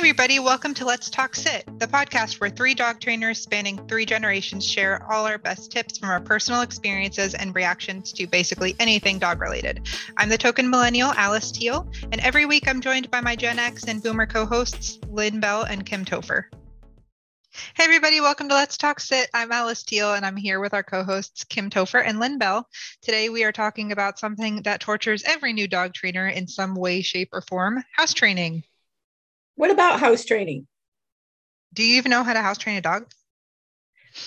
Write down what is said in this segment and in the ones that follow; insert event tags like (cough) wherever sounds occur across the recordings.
everybody. Welcome to Let's Talk Sit, the podcast where three dog trainers spanning three generations share all our best tips from our personal experiences and reactions to basically anything dog related. I'm the token millennial, Alice Teal, and every week I'm joined by my Gen X and Boomer co hosts, Lynn Bell and Kim Topher. Hey, everybody, welcome to Let's Talk Sit. I'm Alice Teal, and I'm here with our co hosts, Kim Topher and Lynn Bell. Today, we are talking about something that tortures every new dog trainer in some way, shape, or form house training. What about house training? Do you even know how to house train a dog?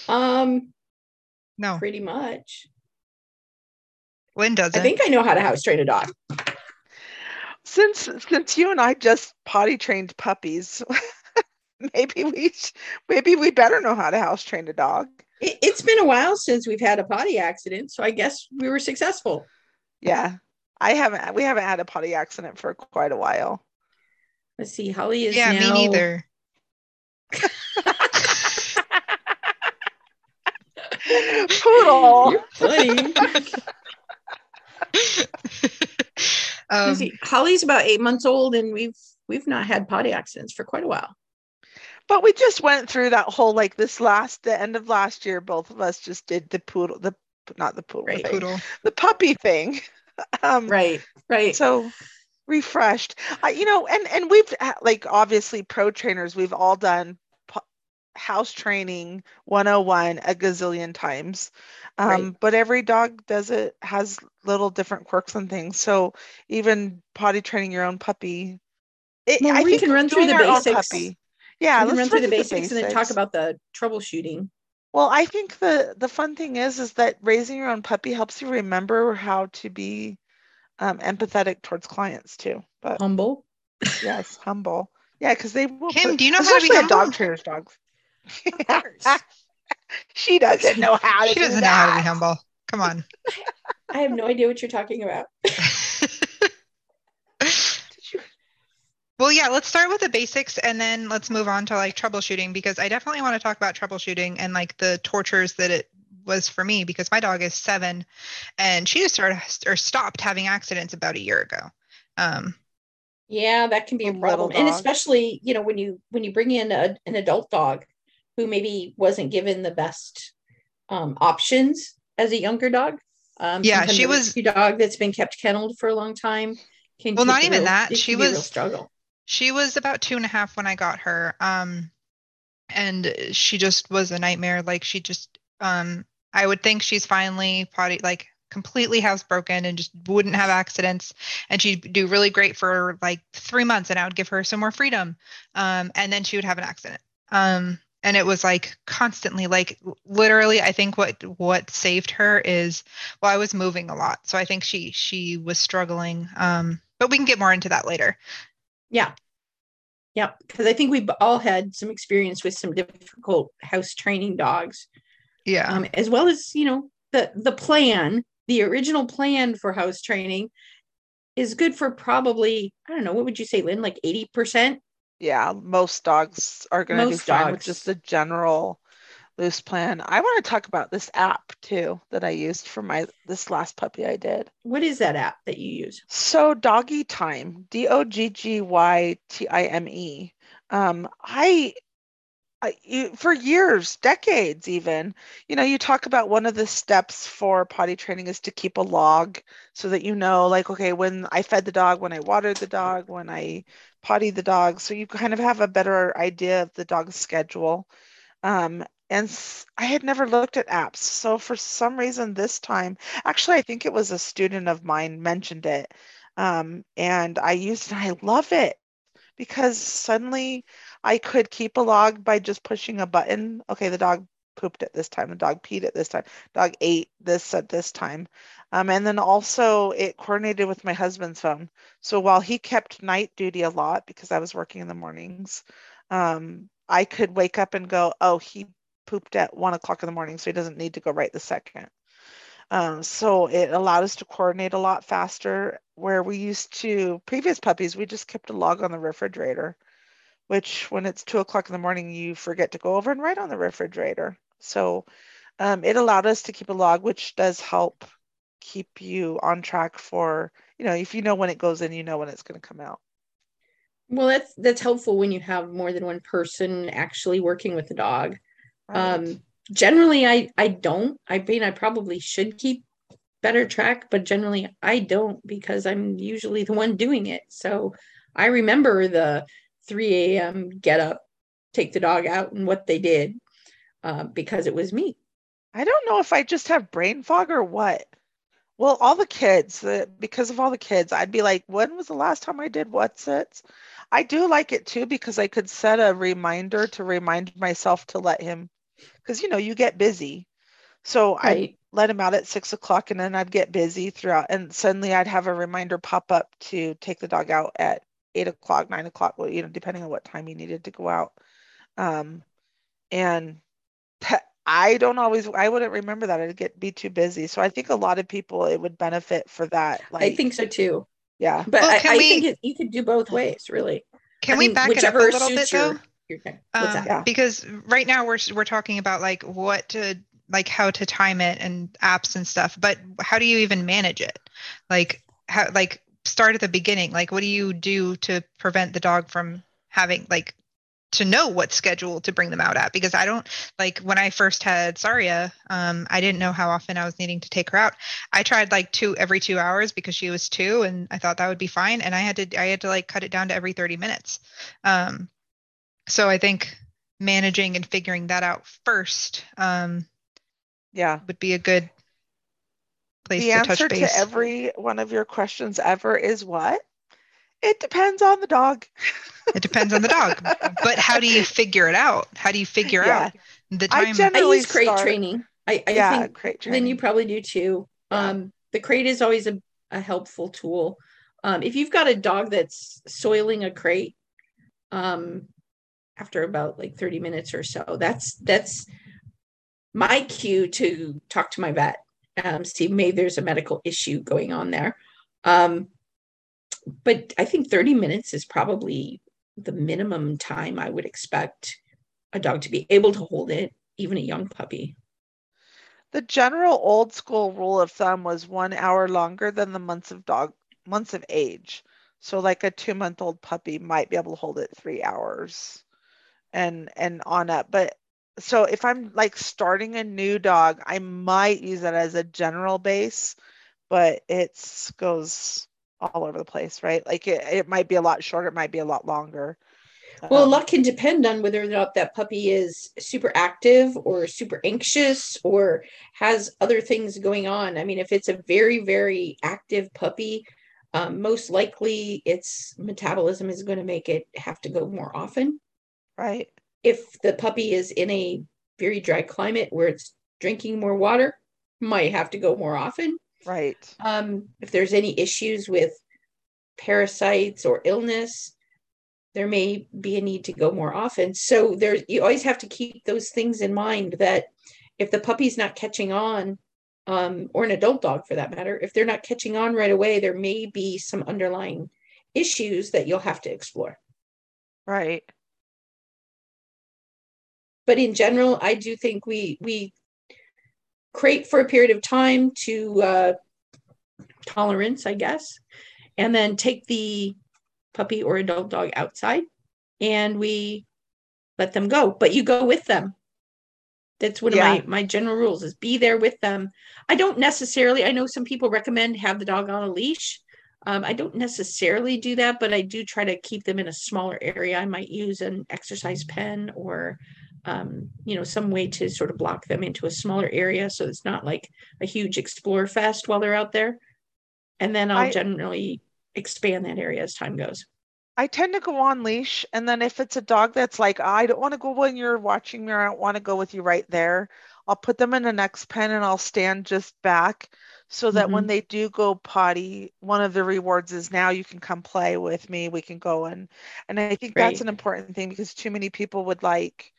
Um, no, pretty much. Lynn doesn't. I think I know how to house train a dog. Since since you and I just potty trained puppies, (laughs) maybe we maybe we better know how to house train a dog. It, it's been a while since we've had a potty accident, so I guess we were successful. Yeah, I haven't. We haven't had a potty accident for quite a while. Let's see. Holly is yeah, now... me neither. Poodle. You're funny. um, (laughs) Let's see. Holly's about eight months old, and we've we've not had potty accidents for quite a while. But we just went through that whole like this last the end of last year. Both of us just did the poodle, the not the poodle, Right. thing, poodle. the puppy thing. (laughs) Um, Right. Right. so refreshed uh, you know and and we've uh, like obviously pro trainers we've all done house training 101 a gazillion times um, Right. but every dog does it has little different quirks and things so even potty training your own puppy it, Well, I we can run through the basics. yeah let's run through the basics, and then talk about the troubleshooting. well i think the the fun thing is is that raising your own puppy helps you remember how to be um, empathetic towards clients too but Humble. Yes, humble. Yeah, because they will. Kim, put- do you know how to be a humble? dog trainer's dogs. (laughs) she doesn't know how to. She doesn't know how to be humble. Come on. (laughs) I have no idea what you're talking about. (laughs) Did you- Well, yeah, let's start with the basics and then let's move on to like troubleshooting because I definitely want to talk about troubleshooting and like the tortures that it was for me because my dog is seven and she just started or stopped having accidents about a year ago. Um, Yeah, that can be a A problem. And especially, you know, when you when you bring in a, an adult dog who maybe wasn't given the best um, options as a younger dog. Um, Yeah, she was- a dog that's been kept kenneled for a long time. Can Well, not even real- that. She can be a real was- struggle. she was about two and a half when I got her. Um, and she just was a nightmare. Like she just, um, I would think she's finally potty, like completely housebroken and just wouldn't have accidents. And she'd do really great for like three months and I would give her some more freedom. Um, and then she would have an accident. Um, and it was like constantly like literally i think what what saved her is well i was moving a lot so i think she she was struggling um but we can get more into that later Yeah. Yeah. Because I think we've all had some experience with some difficult house training dogs. Yeah um, as well as you know the the plan the original plan for house training is good for probably i don't know what would you say lynn like 80% Yeah, most dogs are going to do fine with just the general loose plan. I want to talk about this app too that I used for my this last puppy I did. what is that app that you use So doggy time, D O G G Y T I M E. Um, I, I for years, decades even, you know, you talk about one of the steps for potty training is to keep a log so that you know, like, okay, when I fed the dog, when I watered the dog, when I potty the dog, so you kind of have a better idea of the dog's schedule. Um, and I had never looked at apps, so for some reason this time, actually, I think it was a student of mine mentioned it, um, and I used it. And I love it because suddenly I could keep a log by just pushing a button. Okay, the dog pooped at this time, the dog peed at this time, dog ate this at this time. Um, and then also it coordinated with my husband's phone. So while he kept night duty a lot because I was working in the mornings, um, I could wake up and go, oh, he pooped at one o'clock in the morning, so he doesn't need to go right the second. Um, so it allowed us to coordinate a lot faster. Where we used to, previous puppies, we just kept a log on the refrigerator, which when it's two o'clock in the morning, you forget to go over and write on the refrigerator. So um, it allowed us to keep a log, which does help keep you on track for, you know, if you know when it goes in, you know when it's going to come out. Well, that's that's helpful when you have more than one person actually working with the dog. Right. Um, generally, I I don't. I mean, I probably should keep better track, but generally, I don't because I'm usually the one doing it. So I remember the 3 a.m. get up, take the dog out, and what they did uh, because it was me. I don't know if I just have brain fog or what. Well, all the kids, the, because of all the kids, I'd be like, when was the last time I did what's it? I do like it too because I could set a reminder to remind myself to let him, because you know, you get busy. So I let him out at six o'clock and then I'd get busy throughout, and suddenly I'd have a reminder pop up to take the dog out at eight o'clock, nine o'clock, well, you know, depending on what time you needed to go out. Um, and that- I don't always, I wouldn't remember that. I'd get be too busy. So I think a lot of people it would benefit for that. Like, I think so too. yeah, But Well, I, can I we- think it, you could do both ways, really. Can I we mean, back it up a little bit suits your- though? your Um. Yeah. Because right now we're we're talking about like what to like how to time it and apps and stuff, but how do you even manage it? Like how like start at the beginning. Like what do you do to prevent the dog from having like to know what schedule to bring them out at? Because I don't like when I first had Saria, um, I didn't know how often I was needing to take her out. I tried like two every two hours because she was two, and I thought that would be fine. And I had to I had to like cut it down to every thirty minutes. Um, so I think managing and figuring that out first um, yeah. would be a good place the to answer touch base. to every one of your questions ever is what? It depends on the dog. it depends on the dog, (laughs) but how do you figure it out? How do you figure Yeah. out the I time? gen- I use crate start- training. I, I yeah, think great then you probably do too. Yeah. Um, the crate is always a, a helpful tool. Um, if you've got a dog that's soiling a crate, um, after about like 30 minutes or so, that's that's my cue to talk to my vet. Um, see, maybe there's a medical issue going on there. Um, but I think 30 minutes is probably the minimum time I would expect a dog to be able to hold it, even a young puppy. The general old school rule of thumb was one hour longer than the months of dog months of age. So like a two month old puppy might be able to hold it three hours and and on up. But so if I'm like starting a new dog, I might use that as a general base, but it's goes all over the place, right? Like it, it might be a lot shorter, it might be a lot longer. Well, a Um, lot can depend on whether or not that puppy is super active or super anxious or has other things going on. I mean, if it's a very, very active puppy, um, most likely its metabolism is going to make it have to go more often. right. If the puppy is in a very dry climate where it's drinking more water, might have to go more often. Right. Um, if there's any issues with parasites or illness, there may be a need to go more often. So there, you always have to keep those things in mind that if the puppy's not catching on, um, or an adult dog for that matter, if they're not catching on right away, there may be some underlying issues that you'll have to explore. Right. But in general, I do think we we crate for a period of time to uh, tolerance, I guess, and then take the puppy or adult dog outside and we let them go. But you go with them. That's one Yeah. of my my general rules is be there with them. I don't necessarily. I know some people recommend have the dog on a leash. Um, I don't necessarily do that, but I do try to keep them in a smaller area. I might use an exercise pen or um, you know, some way to sort of block them into a smaller area so it's not like a huge explore fest while they're out there. And then I'll I- generally expand that area as time goes. I tend to go on leash, and then if it's a dog that's like, I don't want to go when you're watching me, or I don't want to go with you right there, I'll put them in the next pen and I'll stand just back so that when they do go potty, one of the rewards is now you can come play with me. We can go and and I think that's an important thing because too many people would like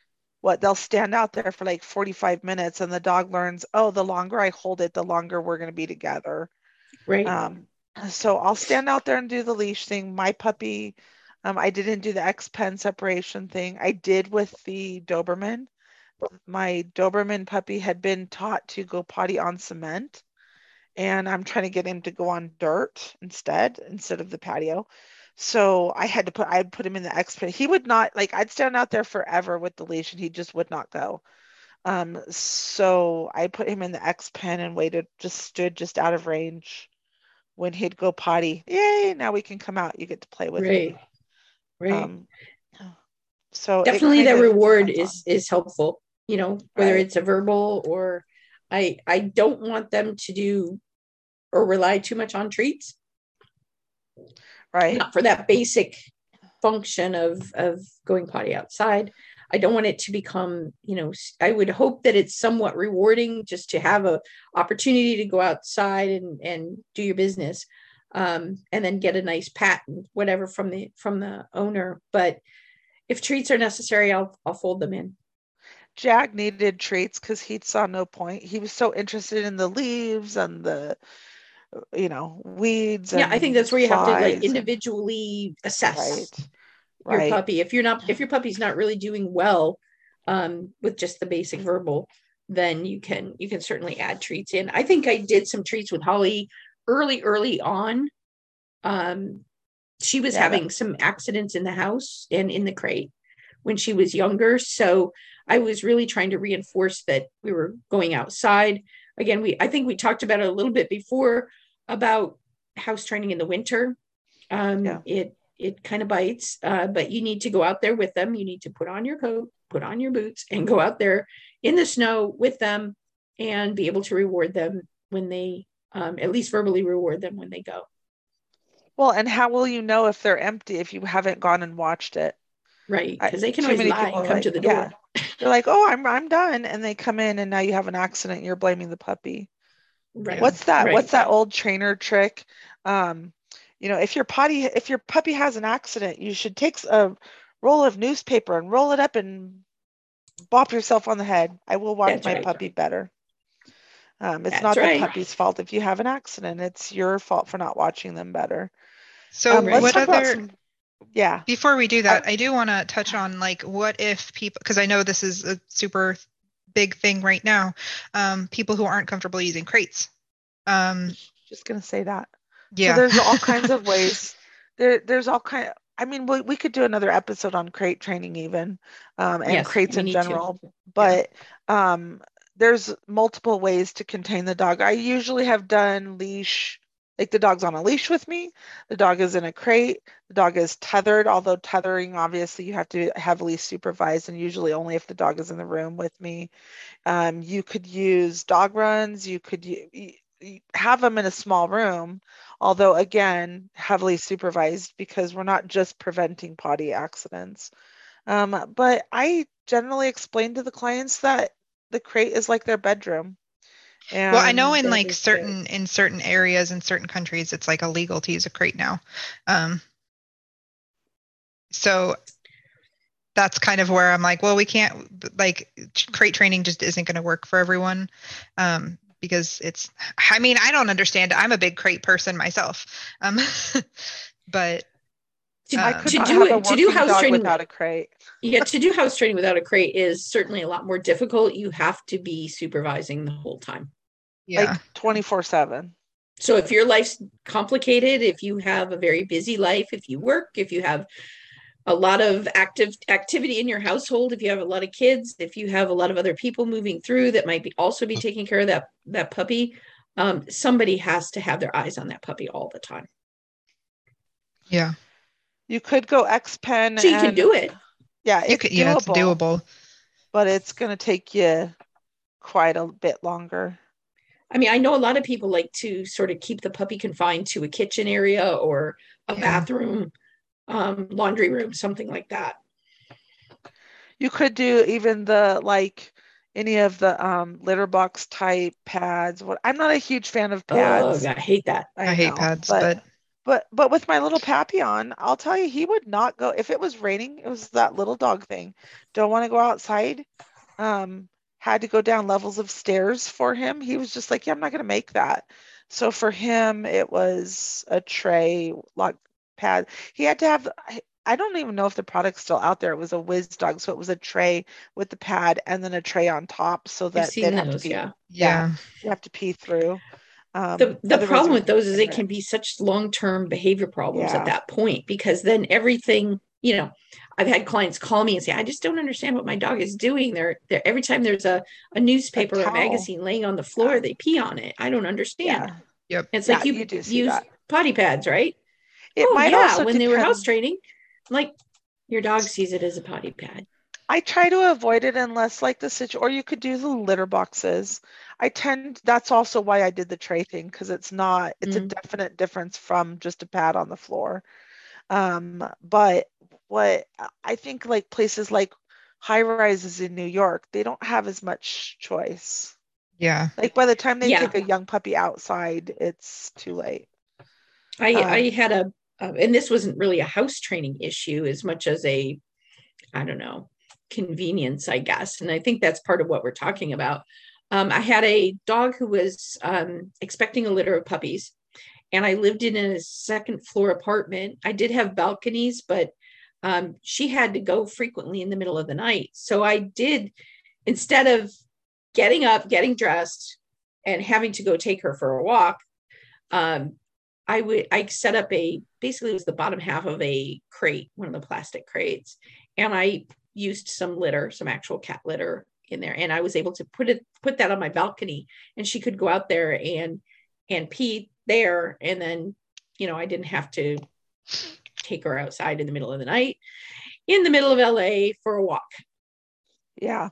what they'll stand out there for like 45 minutes and the dog learns, oh, the longer I hold it, the longer we're going to be together. Right. Um, so I'll stand out there and do the leash thing. My puppy, um, I didn't do the X pen separation thing. I did with the Doberman. My Doberman puppy had been taught to go potty on cement, and I'm trying to get him to go on dirt instead, instead of the patio. So I had to put I'd put him in the X pen. He would not like I'd stand out there forever with the leash and he just would not go. Um, so I put him in the X pen and waited, just stood just out of range when he'd go potty. Yay, now we can come out. You get to play with right. me. Right. Um, so Definitely of reward is is helpful, you know, whether Right. it's a verbal or I I don't want them to do or rely too much on treats. Right. not for that basic function of of going potty outside i don't want it to become you know I would hope that it's somewhat rewarding just to have a opportunity to go outside and and do your business um and then get a nice pat and whatever from the from the owner but if treats are necessary i'll i'll fold them in Jack needed treats because he saw no point. He was so interested in the leaves and the, you know, weeds. yeah i think that's where you have to like individually assess Right. your Right. puppy if you're not if your puppy's not really doing well um with just the basic verbal then you can you can certainly add treats in i think i did some treats with holly early early on um she was Yeah, that- having some accidents in the house and in the crate when she was younger so i was really trying to reinforce that we were going outside again we i think we talked about it a little bit before about house training in the winter um Yeah. it it kind of bites uh, but you need to go out there with them you need to put on your coat put on your boots and go out there in the snow with them and be able to reward them when they um, at least verbally reward them when they go Well, and how will you know if they're empty if you haven't gone and watched it? right because they can too always lie and come like, to the door yeah. They're like, "Oh, I'm I'm done," and they come in, and now you have an accident. And you're blaming the puppy. Right What's that? Right. What's that old trainer trick? Um, you know, if your potty, if your puppy has an accident, you should take a roll of newspaper and roll it up and bop yourself on the head. I will watch That's my right. puppy better. Um, it's That's not right. the puppy's fault if you have an accident. It's your fault for not watching them better. So um, let's what talk about other some- yeah. before we do that, I do want to touch on like what if people because I know this is a super big thing right now. Um, people who aren't comfortable using crates. Um, Just gonna say that. yeah. So there's all kinds of (laughs) ways. There, there's all kind. Of, I mean, we, we could do another episode on crate training even, um, and Yes, crates we in need to. general. But um, there's multiple ways to contain the dog. I usually have done leash, like the dog's on a leash with me. The dog is in a crate. The dog is tethered, although tethering obviously you have to heavily supervise, and usually only if the dog is in the room with me. Um, you could use dog runs. You could have them in a small room although again heavily supervised because we're not just preventing potty accidents um, but i generally explain to the clients that the crate is like their bedroom and Well, I know in like is certain in certain areas in certain countries, it's like illegal to use a crate now. Um, so that's kind of where I'm like, well, we can't like crate training just isn't going to work for everyone. Um, because it's, I mean, I don't understand. I'm a big crate person myself. Um, (laughs) but to, I um, could to do have a it to do house training without a crate (laughs) yeah to do house training without a crate is certainly a lot more difficult you have to be supervising the whole time yeah, like 24 7 so if your life's complicated if you have a very busy life if you work if you have a lot of active activity in your household if you have a lot of kids if you have a lot of other people moving through that might be also be taking care of that that puppy um, somebody has to have their eyes on that puppy all the time. Yeah, you could go x pen so you can do it. Yeah you it's could, yeah, it's doable, doable. but it's going to take you quite a bit longer I mean, I know a lot of people like to sort of keep the puppy confined to a kitchen area or a Yeah. bathroom, um, laundry room, something like that. You could do even the like any of the um litter box type pads. What I'm not a huge fan of pads. Oh, I hate that. I, hate know, pads, but, but, but but with my little Papillon, I'll tell you, he would not go if it was raining. It was that little dog thing. Don't want to go outside. Um, had to go down levels of stairs for him. He was just like, yeah, I'm not gonna make that. So for him, it was a tray lock pad. He had to have. I- I don't even know if the product's still out there. It was a Wizdog, so it was a tray with the pad and then a tray on top, so that seen they'd have to pee. yeah. yeah. You have to pee through. Um, the the problem with those is it can be such long-term behavior problems Yeah. at that point because then everything you know i've had clients call me and say i just don't understand what my dog is doing they're, they're every time there's a, a newspaper or a magazine laying on the floor Yeah. they pee on it i don't understand Yeah. yep it's Yeah, like you, you use that. potty pads right It oh might yeah also when they were house training like your dog sees it as a potty pad I try to avoid it unless like the situation, or you could do the litter boxes. I tend that's also why I did the tray thing because it's not it's a Mm. definite difference from just a pad on the floor. Um, but what I think like places like high rises in New York, they don't have as much choice. Yeah. Like by the time they Yeah. take a young puppy outside, it's too late. I Um, I had a uh, and this wasn't really a house training issue as much as a I don't know convenience I guess and I think that's part of what we're talking about. Um, I had a dog who was um, expecting a litter of puppies, and I lived in a second floor apartment. I did have balconies, but um, she had to go frequently in the middle of the night. So I did instead of getting up, getting dressed, and having to go take her for a walk. Um, I would I set up a basically it was the bottom half of a crate, one of the plastic crates, and I used some litter, some actual cat litter in there, and I was able to put it put that on my balcony, and she could go out there and and pee there, and then you know I didn't have to take her outside in the middle of the night in the middle of LA for a walk. Yeah.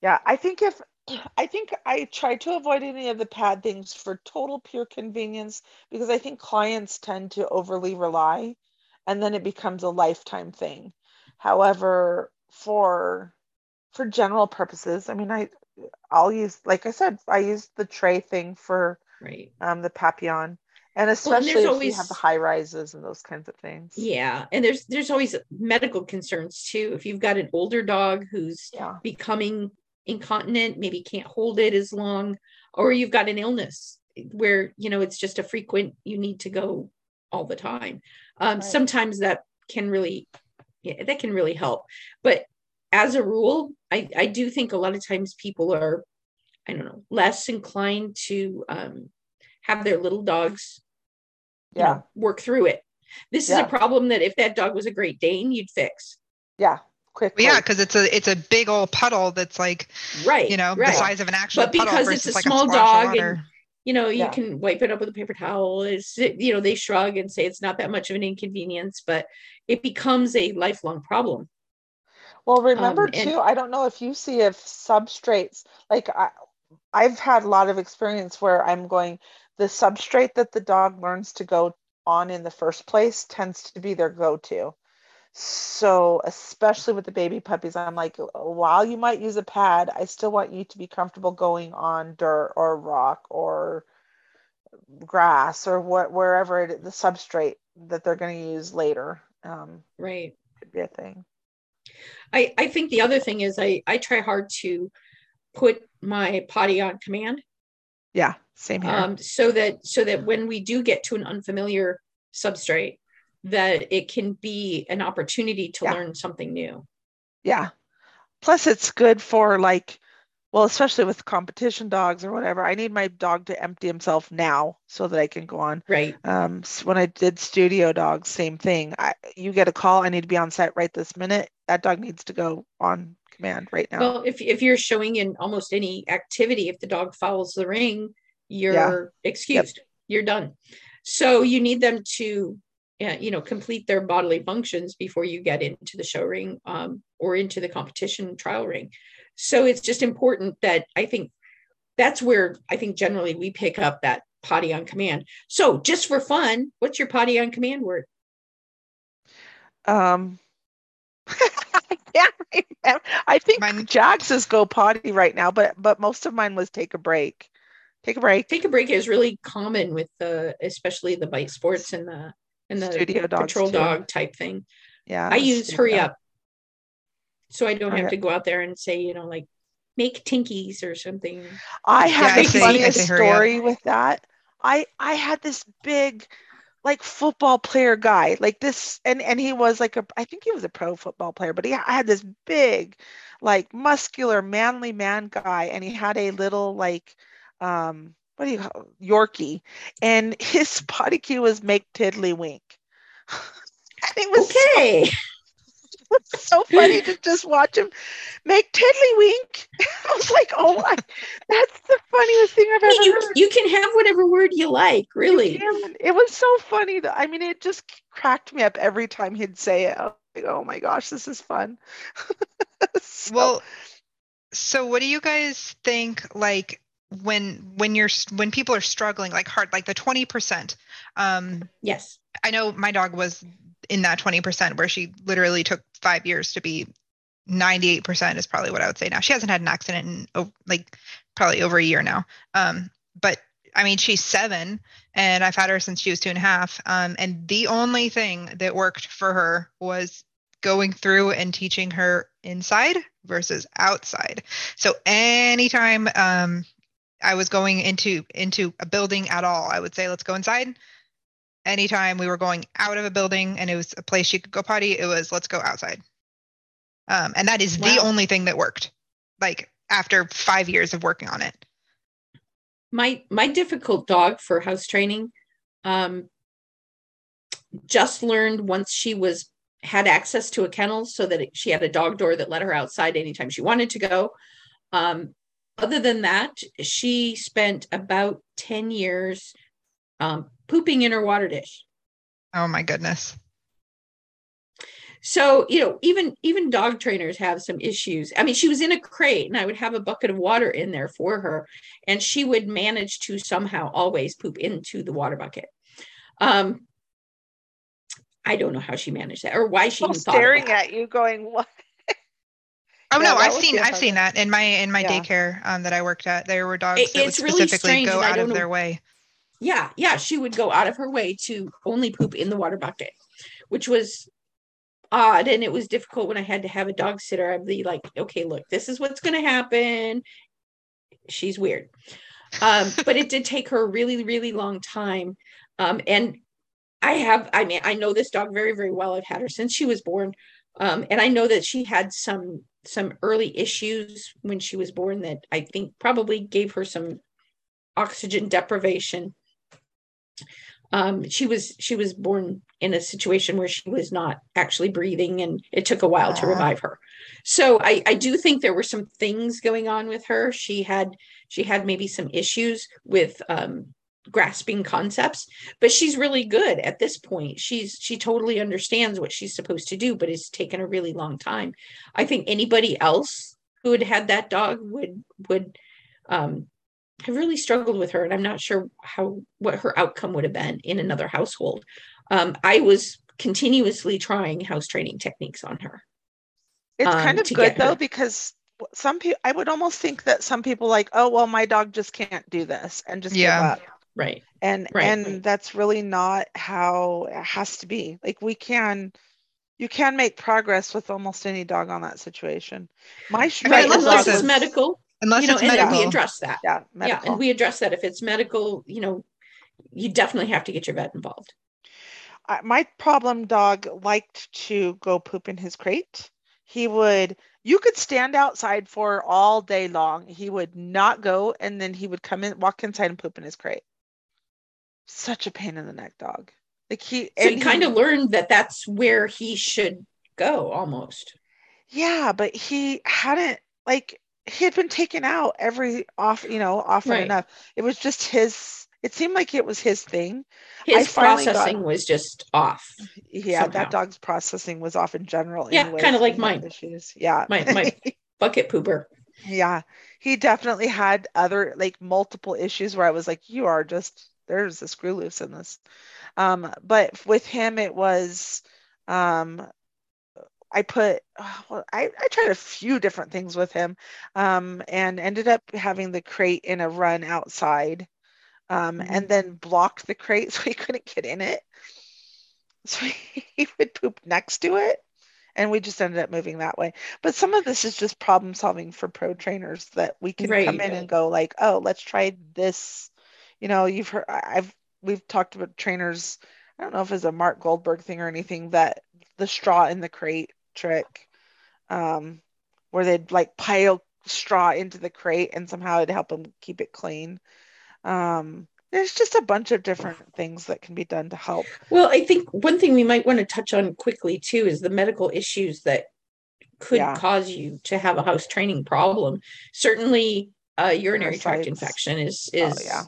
Yeah, I think if I think I try to avoid any of the pad things for total pure convenience because I think clients tend to overly rely and then it becomes a lifetime thing. However, for for general purposes, I mean I I'll use like I said, I use the tray thing for Right. um the Papillon and especially if you have the high rises and those kinds of things. Yeah, and there's there's always medical concerns too. If you've got an older dog who's Yeah. becoming incontinent, maybe can't hold it as long, or you've got an illness where you know it's just a frequent you need to go all the time. Um, Right. Sometimes that can really, yeah, that can really help. But as a rule, I I do think a lot of times people are, I don't know, less inclined to um, have their little dogs you Yeah. know, work through it. This is a problem that if that dog was a Great Dane, you'd fix. Yeah. Quickly. Yeah, because it's a it's a big old puddle that's like Right. you know right. the size of an actual But puddle because it's a like small a dog and- You know, you Yeah. can wipe it up with a paper towel. Is you know, they shrug and say it's not that much of an inconvenience, but it becomes a lifelong problem. Well, remember Um, and- too, I don't know if you see if substrates, like I, I've had a lot of experience where I'm going, the substrate that the dog learns to go on in the first place tends to be their go-to. So, especially with the baby puppies, I'm like, while you might use a pad, I still want you to be comfortable going on dirt or rock or grass or what wherever it, the substrate that they're going to use later um, Right. could be a thing. I, I think the other thing is I, I try hard to put my potty on command. Yeah, same here. um, so that so that when we do get to an unfamiliar substrate that it can be an opportunity to Yeah. learn something new Yeah. Plus, it's good for like, well, especially with competition dogs or whatever. I need my dog to empty himself now so that I can go on. right Um, when I did studio dogs, same thing. I, you get a call, I need to be on site right this minute. That dog needs to go on command right now. well if, if you're showing in almost any activity if the dog follows the ring you're excused. You're done. So you need them to you know complete their bodily functions before you get into the show ring um, or into the competition trial ring. So it's just important that i think that's where i think generally we pick up that potty on command. So just for fun what's your potty on command word? Um, (laughs) I can't remember. I think Mine- Jax is go potty right now, but but most of mine was take a break. Take a break. take a break is really common with the especially the bite sports and the and the Studio dogs patrol too. dog type thing Yeah. I use studio. hurry up. So I don't Hurry have up. to go out there and say, you know, like make tinkies or something. I Yeah, have I the say- funniest say hurry up. story with that. I I had this big like football player guy like this and and he was like a I think he was a pro football player but he had this big like muscular manly man guy and he had a little like um what do you call? Yorkie, and (laughs) his body cue was make tiddlywink. (laughs) and it was Okay. so, (laughs) so funny to just watch him make tiddlywink. (laughs) I was like, oh my, that's the funniest thing I've ever mean, you, heard. you can have whatever word you like, really. can. It was so funny that I mean, it just cracked me up every time he'd say it. I was like, oh my gosh, this is fun. (laughs) So- Well, so what do you guys think like when when you're when people are struggling like hard like the 20%? Um Yes. I know my dog was in that 20% where she literally took 5 years to be 98% is probably what I would say now. She hasn't had an accident in like probably over a year now. Um but I mean, she's seven, and I've had her since she was two and a half. Um, and the only thing that worked for her was going through and teaching her inside versus outside. So anytime um, I was going into into a building at all, I would say, "Let's go inside." Anytime we were going out of a building and it was a place she could go potty, it was, "Let's go outside." Um, and that is the only thing that worked. Like after five years of working on it. my my difficult dog for house training um just learned once she was had access to a kennel so that it, she had a dog door that let her outside anytime she wanted to go um other than that she spent about 10 years um pooping in her water dish Oh my goodness. so you know even even dog trainers have some issues i mean she was in a crate and i would have a bucket of water in there for her and she would manage to somehow always poop into the water bucket um i don't know how she managed that or why she I'm of staring that. at you, going, "What?" Oh Yeah, no, I've seen be a I've hard seen that in my in my Yeah. daycare um, that I worked at. There were dogs It- that would it's really specifically go out of their way. Yeah yeah she would go out of her way to only poop in the water bucket which was odd and it was difficult when i had to have a dog sitter. I'd be like okay look this is what's going to happen. She's weird. Um, but it did take her a really really long time. Um, and i have i mean i know this dog very very well. I've had her since she was born. Um, and i know that she had some some early issues when she was born that i think probably gave her some oxygen deprivation um, she was she was born in a situation where she was not actually breathing and it took a while to Ah. revive her. So I, I do think there were some things going on with her. She had she had maybe some issues with um, grasping concepts but she's really good at this point. She's she totally understands what she's supposed to do but it's taken a really long time. I think anybody else who had had that dog would would um, have really struggled with her and i'm not sure how what her outcome would have been in another household um, i was continuously trying house training techniques on her It's um, kind of good get her- though because some people I would almost think that some people like, oh well, my dog just can't do this and just Yeah. give up. right And Right, and that's really not how it has to be. Like we can you can make progress with almost any dog on that situation. My right Stratton unless unless dog it's was- medical Unless you know and medical. we address that Yeah, yeah and we address that if it's medical you know you definitely have to get your vet involved I- my problem dog liked to go poop in his crate. He would, you could stand outside for all day long. He would not go, and then he would come in, walk inside and poop in his crate. Such a pain in the neck dog. Like he, so and you kind of learned that that's where he should go almost yeah, but he hadn't like he had been taken out every off, you know, often Right. enough. It was just his. It seemed like it was his thing. his finally got- processing was just off Yeah, Somehow. that dog's processing was off in general. Yeah, anyways, kinda like mine. Issues. Yeah. My- my- (laughs) bucket pooper Yeah, he definitely had other like multiple issues where I was like, you are just there's a screw loose in this. Um, but with him it was um I put oh, well, I, I tried a few different things with him um and ended up having the crate in a run outside um and Mhm. then blocked the crate (laughs) so he couldn't get in it. So (laughs) he would poop next to it and we just ended up moving that way but some of this is just problem solving for pro trainers that we can come in and go like oh let's try this you know you've heard i've we've talked about trainers i don't know if it's a mark goldberg thing or anything that the straw in the crate trick um where they'd like pile straw into the crate and somehow it'd help them keep it clean Um, there's just a bunch of different things that can be done to help. Well, I think one thing we might want to touch on quickly too is the medical issues that could Yeah. cause you to have a house training problem. Certainly, a urinary tract infection is Oh, is yeah.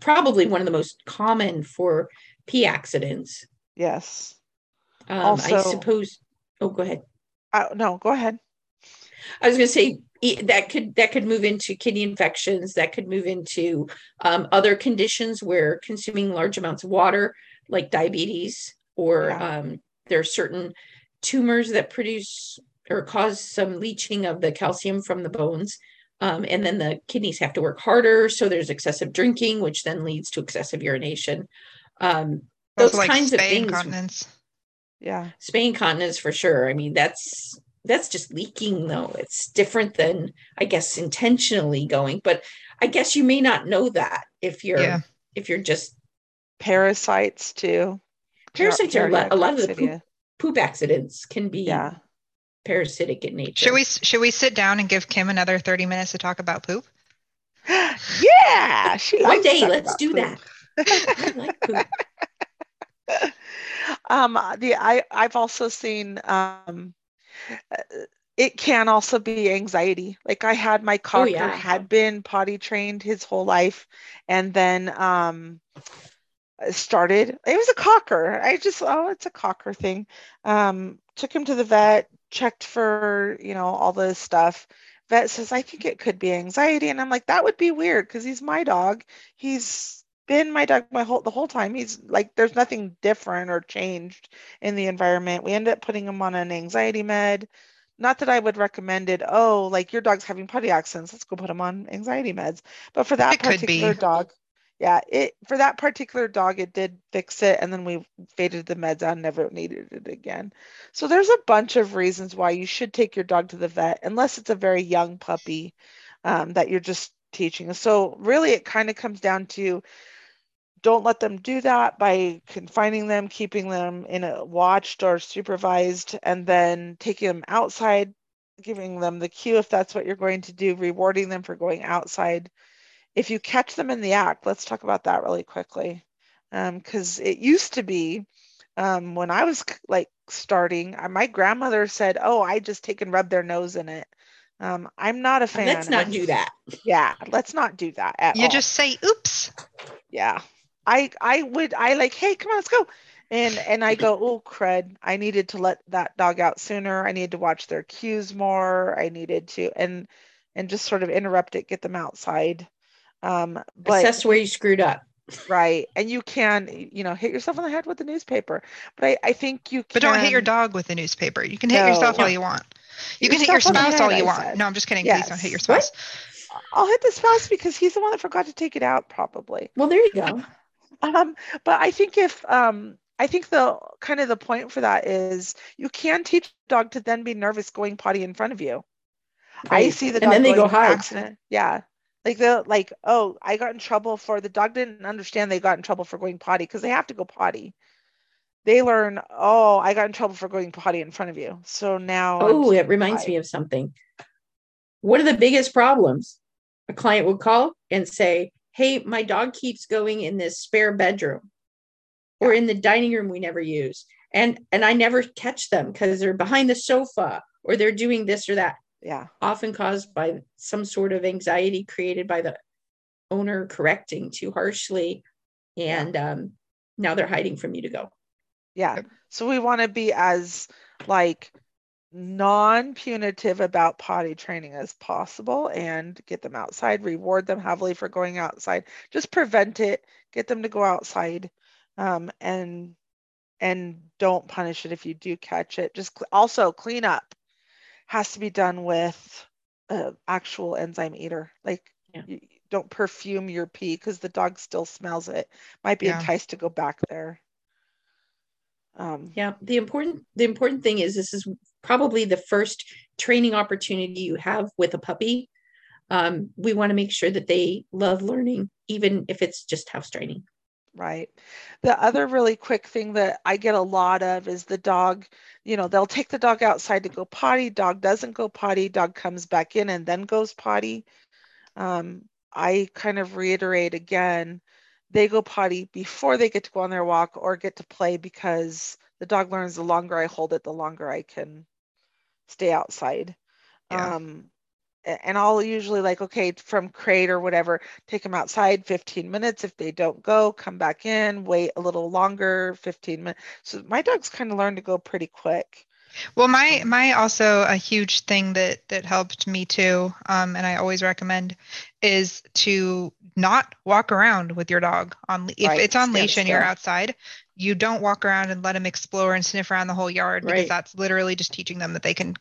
probably one of the most common for pee accidents. Yes. Um, I suppose. Oh, go ahead. Uh, no, go ahead. I was going to say that could that could move into kidney infections. That could move into um, other conditions where consuming large amounts of water, like diabetes, or Yeah. um, there are certain tumors that produce or cause some leaching of the calcium from the bones. Um, and then the kidneys have to work harder. So there's excessive drinking, which then leads to excessive urination. Um, those like kinds of things. Yeah. spay incontinence for sure. I mean, that's that's just leaking though. It's different than I guess intentionally going, but I guess you may not know that if you're Yeah. if you're just Parasites too. parasites are a lot, of the poop, poop accidents can be Yeah. parasitic in nature. Should we should we sit down and give Kim another 30 minutes to talk about poop? (gasps) yeah. She One likes to day, let's about do that I like poop. (laughs) (laughs) um the i i've also seen um uh, it can also be anxiety. Like i had my cocker yeah. had been potty trained his whole life and then um started it was a cocker. I just oh it's a cocker thing. Um took him to the vet checked for you know all the stuff. Vet says i think it could be anxiety. And i'm like that would be weird because he's my dog. He's been my dog my whole the whole time. He's like there's nothing different or changed in the environment. We ended up putting him on an anxiety med. Not that i would recommend it oh like your dog's having potty accidents. Let's go put him on anxiety meds. But for that It particular dog yeah it for that particular dog it did fix it and then we faded the meds out never needed it again. So there's a bunch of reasons why you should take your dog to the vet unless it's a very young puppy um, that you're just teaching. So really it kind of comes down to don't let them do that by confining them keeping them in a watched or supervised and then taking them outside giving them the cue if that's what you're going to do rewarding them for going outside. If you catch them in the act let's talk about that really quickly. Because it used to be um, when i was like starting uh, my grandmother said oh i just take and rub their nose in it. Um, i'm not a fan Let's not do that. yeah let's not do that at You all. You just say oops. yeah i i would i like hey come on let's go and and i go oh crud i needed to let that dog out sooner i needed to watch their cues more i needed to and and just sort of interrupt it get them outside um but Assess where you screwed up. right and you can you know hit yourself on the head with the newspaper but i i think you can But don't hit your dog with the newspaper. You can hit yourself all you want. You Hit can hit your yourself on the spouse all you I want. said. No, I'm just kidding. Please don't hit your Yes. spouse. i'll hit the spouse because he's the one that forgot to take it out probably Well, there you go. Um, but I think if um, I think the kind of the point for that is you can teach a dog to then be nervous going potty in front of you. I see the And dog then they go hide. accident. Yeah. Like the like, oh, I got in trouble for the dog didn't understand they got in trouble for going potty because they have to go potty. They learn, oh, I got in trouble for going potty in front of you. So now Oh, it reminds hide. me of something. One of the biggest problems a client would call and say, Hey, my dog keeps going in this spare bedroom or in the dining room we never use. And and I never catch them because they're behind the sofa or they're doing this or that, Yeah. often caused by some sort of anxiety created by the owner correcting too harshly. And um, now they're hiding from you to go. Yeah. So we want to be as like non-punitive about potty training as possible and get them outside, reward them heavily for going outside. Just prevent it, get them to go outside. Um, and and don't punish it if you do catch it. Just cl- also clean up has to be done with uh, actual enzyme eater. Like Yeah. you, don't perfume your pee because the dog still smells it. Might be Yeah. enticed to go back there. Um, Yeah, the important the important thing is this is probably the first training opportunity you have with a puppy. Um, we want to make sure that they love learning, even if it's just house training. Right. The other really quick thing that I get a lot of is the dog, you know, they'll take the dog outside to go potty. Dog doesn't go potty. Dog comes back in and then goes potty. Um, I kind of reiterate again they go potty before they get to go on their walk or get to play because the dog learns the longer I hold it, the longer I can stay outside. Yeah. Um, and I'll usually like, okay, from crate or whatever, take them outside 15 minutes. If they don't go, come back in, wait a little longer, 15 minutes. So my dogs kind of learn to go pretty quick. Well, my my also a huge thing that that helped me too, um, and I always recommend is to not walk around with your dog on if right. it's on leash and you're outside. You don't walk around and let them explore and sniff around the whole yard right. because that's literally just teaching them that they can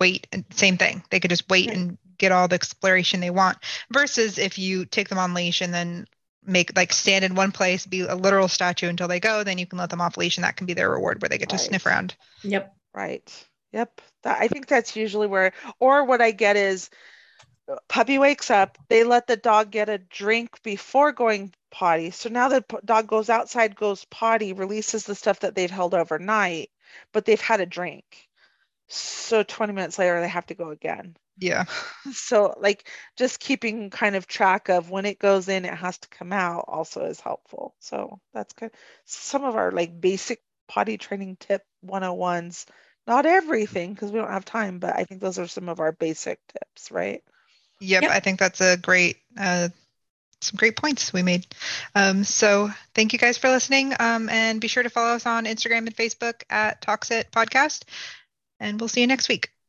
wait and same thing they could just wait right. and get all the exploration they want versus if you take them on leash and then make like stand in one place be a literal statue until they go then you can let them off leash and that can be their reward where they get right. to sniff around yep right. Yep. That, i think that's usually where or what i get is uh, puppy wakes up they let the dog get a drink before going potty. So now the dog goes outside goes potty releases the stuff that they've held overnight but they've had a drink. So 20 minutes later they have to go again. Yeah. (laughs) So like just keeping kind of track of when it goes in it has to come out also is helpful. So that's good. Some of our like basic potty training tip 101s not everything because we don't have time but i think those are some of our basic tips right yep, yep. i think that's a great uh, some great points we made. Um, so thank you guys for listening. Um, and be sure to follow us on Instagram and Facebook at Talks It Podcast and we'll see you next week.